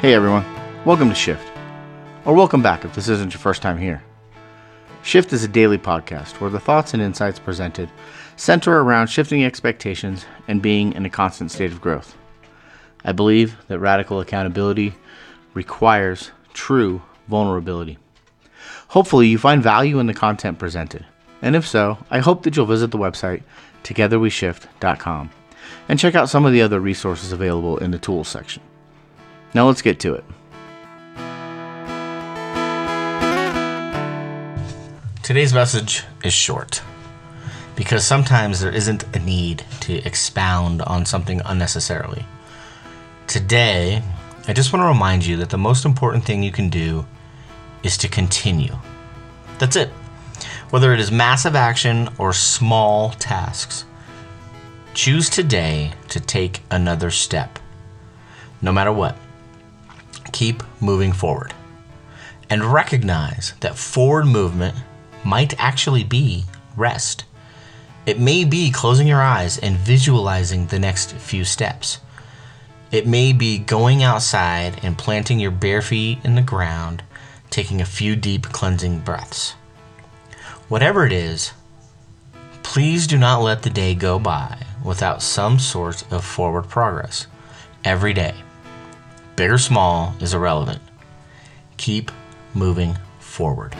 Hey everyone, welcome to Shift. Or welcome back if this isn't your first time here. Shift is a daily podcast where the thoughts and insights presented center around shifting expectations and being in a constant state of growth. I believe that radical accountability requires true vulnerability. Hopefully, you find value in the content presented. And if so, I hope that you'll visit the website togetherweshift.com and check out some of the other resources available in the tools section. Now let's get to it. Today's message is short because sometimes there isn't a need to expound on something unnecessarily. Today, I just want to remind you that the most important thing you can do is to continue. That's it. Whether it is massive action or small tasks, choose today to take another step. No matter what keep moving forward. And recognize that forward movement might actually be rest. It may be closing your eyes and visualizing the next few steps. It may be going outside and planting your bare feet in the ground, taking a few deep cleansing breaths. Whatever it is, please do not let the day go by without some sort of forward progress every day big or small, is irrelevant. Keep moving forward.